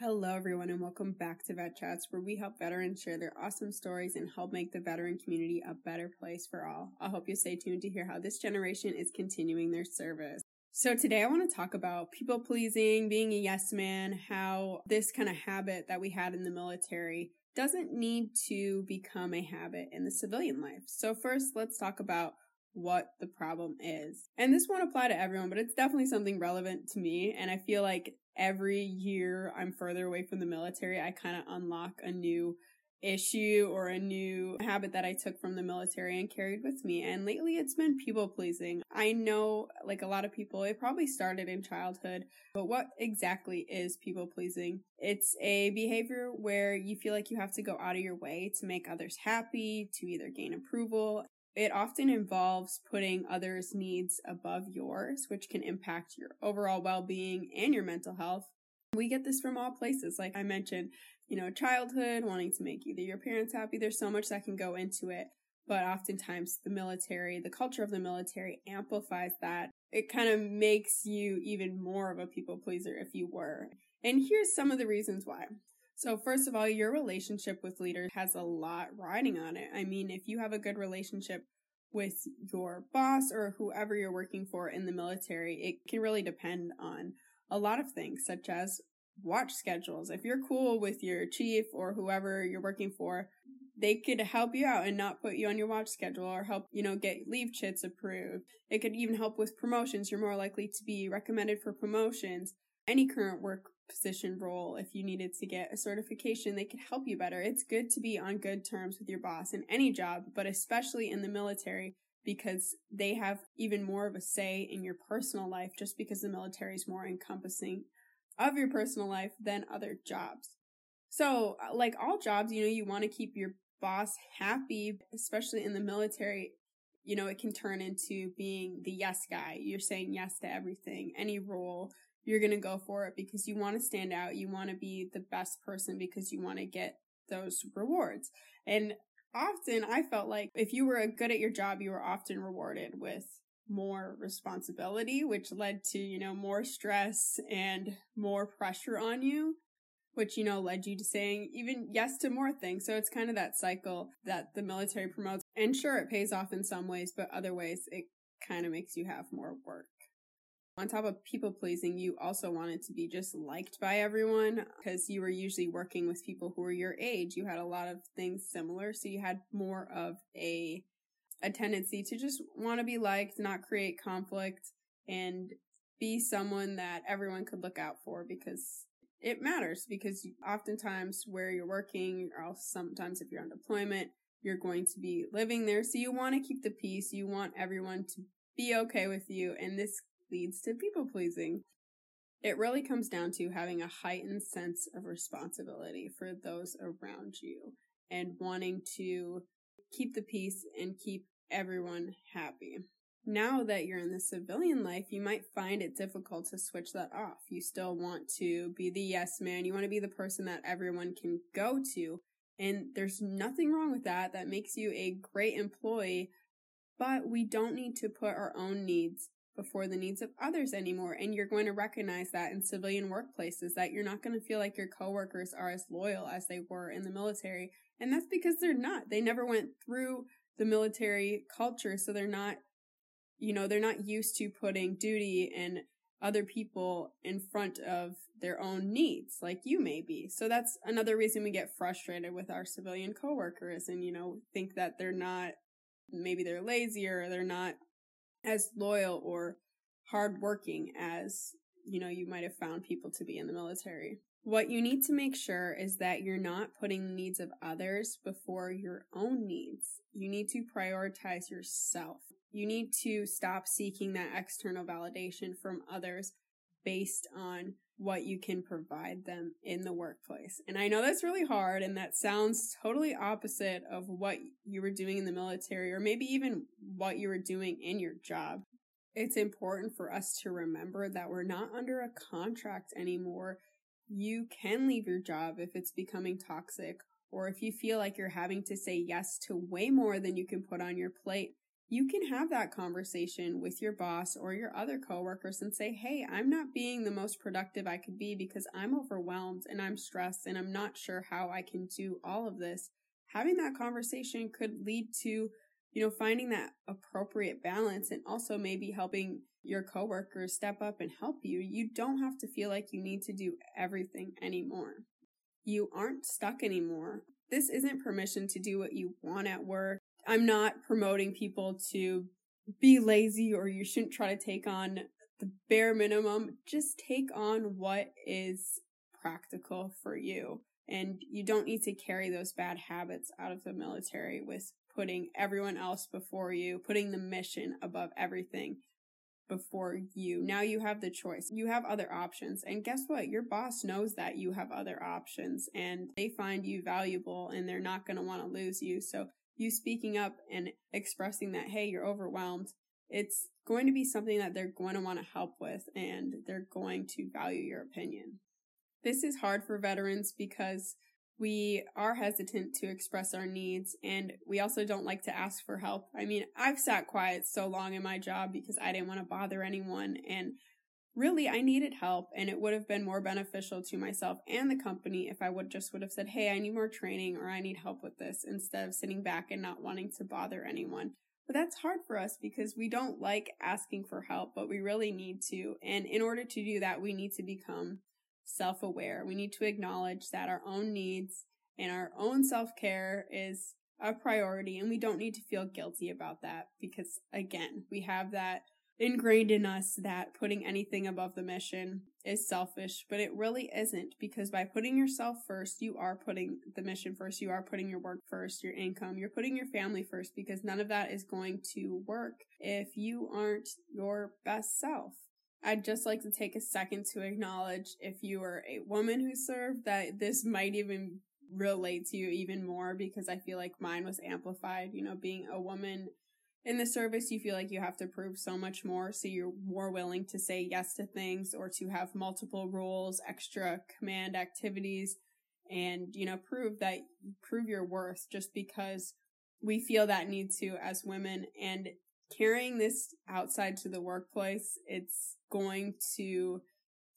Hello, everyone, and welcome back to Vet Chats, where we help veterans share their awesome stories and help make the veteran community a better place for all. I hope you stay tuned to hear how this generation is continuing their service. So, today I want to talk about people pleasing, being a yes man, how this kind of habit that we had in the military doesn't need to become a habit in the civilian life. So, first, let's talk about what the problem is. And this won't apply to everyone, but it's definitely something relevant to me. And I feel like every year I'm further away from the military, I kind of unlock a new issue or a new habit that I took from the military and carried with me. And lately it's been people pleasing. I know, like a lot of people, it probably started in childhood, but what exactly is people pleasing? It's a behavior where you feel like you have to go out of your way to make others happy, to either gain approval, it often involves putting others' needs above yours, which can impact your overall well being and your mental health. We get this from all places. Like I mentioned, you know, childhood, wanting to make either your parents happy. There's so much that can go into it. But oftentimes the military, the culture of the military amplifies that. It kind of makes you even more of a people pleaser if you were. And here's some of the reasons why. So, first of all, your relationship with leaders has a lot riding on it. I mean, if you have a good relationship with your boss or whoever you're working for in the military, it can really depend on a lot of things, such as watch schedules. If you're cool with your chief or whoever you're working for, they could help you out and not put you on your watch schedule or help, you know, get leave chits approved. It could even help with promotions. You're more likely to be recommended for promotions. Any current work position role, if you needed to get a certification, they could help you better. It's good to be on good terms with your boss in any job, but especially in the military because they have even more of a say in your personal life just because the military is more encompassing of your personal life than other jobs. So, uh, like all jobs, you know, you want to keep your boss happy, especially in the military. You know, it can turn into being the yes guy. You're saying yes to everything, any role, you're going to go for it because you want to stand out. You want to be the best person because you want to get those rewards. And often I felt like if you were uh, good at your job, you were often rewarded with more responsibility, which led to, you know, more stress and more pressure on you, which, you know, led you to saying even yes to more things. So it's kind of that cycle that the military promotes. And sure, it pays off in some ways, but other ways it kind of makes you have more work. On top of people pleasing, you also wanted to be just liked by everyone because you were usually working with people who were your age. You had a lot of things similar, so you had more of a a tendency to just want to be liked, not create conflict, and be someone that everyone could look out for because it matters because oftentimes where you're working or sometimes if you're on deployment, you're going to be living there. So you want to keep the peace. You want everyone to be okay with you. And this leads to people pleasing. It really comes down to having a heightened sense of responsibility for those around you and wanting to keep the peace and keep everyone happy. Now that you're in the civilian life, you might find it difficult to switch that off. You still want to be the yes man. You want to be the person that everyone can go to. And there's nothing wrong with that. That makes you a great employee. But we don't need to put our own needs before the needs of others anymore. And you're going to recognize that in civilian workplaces that you're not going to feel like your coworkers are as loyal as they were in the military. And that's because they're not. They never went through the military culture. So they're not, you know, they're not used to putting duty and other people in front of their own needs like you may be. So that's another reason we get frustrated with our civilian coworkers and, you know, think that they're not, maybe they're lazy or they're not as loyal or hardworking as, you know, you might have found people to be in the military. What you need to make sure is that you're not putting the needs of others before your own needs. You need to prioritize yourself. You need to stop seeking that external validation from others based on what you can provide them in the workplace. And I know that's really hard and that sounds totally opposite of what you were doing in the military or maybe even what you were doing in your job. It's important for us to remember that we're not under a contract anymore. You can leave your job if it's becoming toxic or if you feel like you're having to say yes to way more than you can put on your plate. You can have that conversation with your boss or your other coworkers and say, Hey, I'm not being the most productive I could be because I'm overwhelmed and I'm stressed and I'm not sure how I can do all of this. Having that conversation could lead to, you know, finding that appropriate balance and also maybe helping your coworkers step up and help you. You don't have to feel like you need to do everything anymore. You aren't stuck anymore. This isn't permission to do what you want at work I'm not promoting people to be lazy or you shouldn't try to take on the bare minimum. Just take on what is practical for you. And you don't need to carry those bad habits out of the military with putting everyone else before you, putting the mission above everything before you. Now you have the choice. You have other options. And guess what? Your boss knows that you have other options and they find you valuable and they're not going to want to lose you. So you speaking up and expressing that, hey, you're overwhelmed, it's going to be something that they're going to want to help with and they're going to value your opinion. This is hard for veterans because we are hesitant to express our needs and we also don't like to ask for help. I mean, I've sat quiet so long in my job because I didn't want to bother anyone and really I needed help and it would have been more beneficial to myself and the company if I would just would have said, Hey, I need more training or I need help with this instead of sitting back and not wanting to bother anyone. But that's hard for us because we don't like asking for help, but we really need to. And in order to do that, we need to become self aware. We need to acknowledge that our own needs and our own self care is a priority and we don't need to feel guilty about that because again, we have that ingrained in us that putting anything above the mission is selfish, but it really isn't because by putting yourself first, you are putting the mission first, you are putting your work first, your income, you're putting your family first because none of that is going to work if you aren't your best self. I'd just like to take a second to acknowledge if you are a woman who served that this might even relate to you even more because I feel like mine was amplified, you know, being a woman in the service you feel like you have to prove so much more. So you're more willing to say yes to things or to have multiple roles extra command activities and you know prove that prove your worth just because we feel that need to as women. And carrying this outside to the workplace it's going to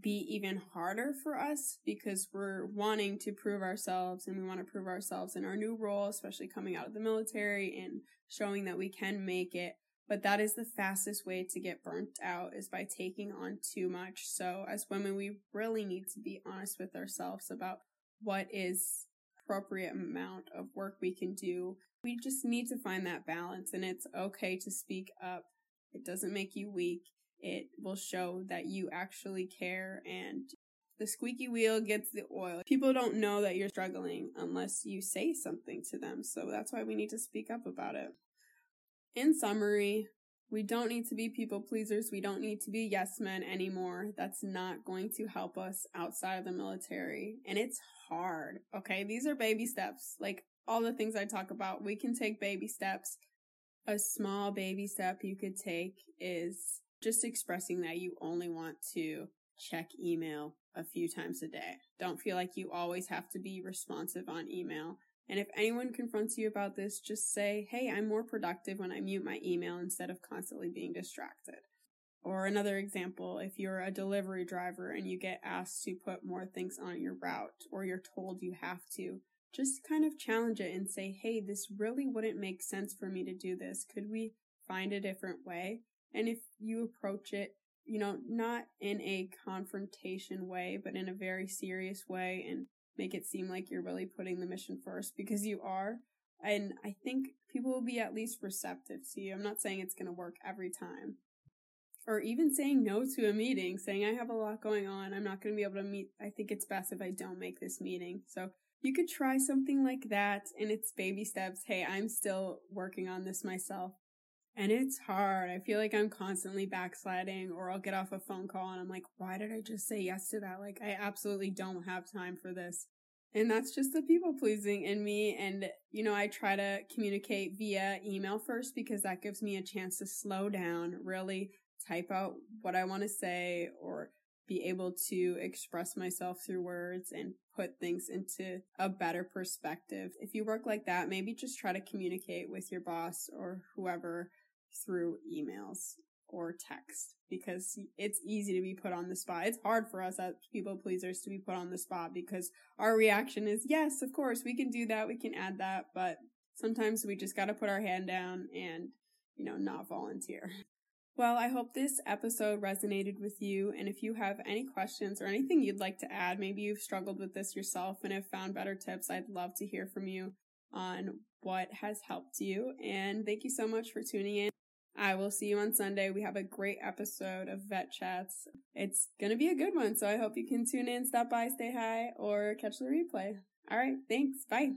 be even harder for us because we're wanting to prove ourselves and we want to prove ourselves in our new role, especially coming out of the military and showing that we can make it. But that is the fastest way to get burnt out is by taking on too much. So as women, we really need to be honest with ourselves about what is appropriate amount of work we can do. We just need to find that balance and it's okay to speak up. It doesn't make you weak it will show that you actually care and the squeaky wheel gets the oil. People don't know that you're struggling unless you say something to them. So that's why we need to speak up about it. In summary, we don't need to be people pleasers. We don't need to be yes men anymore. That's not going to help us outside of the military. And it's hard. Okay. These are baby steps. Like all the things I talk about, we can take baby steps. A small baby step you could take is just expressing that you only want to check email a few times a day. Don't feel like you always have to be responsive on email. And if anyone confronts you about this, just say, hey, I'm more productive when I mute my email instead of constantly being distracted. Or another example, if you're a delivery driver and you get asked to put more things on your route or you're told you have to, just kind of challenge it and say, hey, this really wouldn't make sense for me to do this. Could we find a different way? And if you approach it, you know, not in a confrontation way, but in a very serious way and make it seem like you're really putting the mission first because you are. And I think people will be at least receptive to you. I'm not saying it's going to work every time. Or even saying no to a meeting, saying, I have a lot going on. I'm not going to be able to meet. I think it's best if I don't make this meeting. So you could try something like that and it's baby steps. Hey, I'm still working on this myself. And it's hard. I feel like I'm constantly backsliding or I'll get off a phone call and I'm like, why did I just say yes to that? Like, I absolutely don't have time for this. And that's just the people pleasing in me. And, you know, I try to communicate via email first because that gives me a chance to slow down, really type out what I want to say or be able to express myself through words and put things into a better perspective. If you work like that, maybe just try to communicate with your boss or whoever through emails or text because it's easy to be put on the spot. It's hard for us as people pleasers to be put on the spot because our reaction is, yes, of course, we can do that, we can add that, but sometimes we just got to put our hand down and, you know, not volunteer. Well, I hope this episode resonated with you. And if you have any questions or anything you'd like to add, maybe you've struggled with this yourself and have found better tips, I'd love to hear from you on what has helped you. And thank you so much for tuning in. I will see you on Sunday. We have a great episode of Vet Chats. It's going to be a good one. So I hope you can tune in, stop by, stay high, or catch the replay. All right. Thanks. Bye.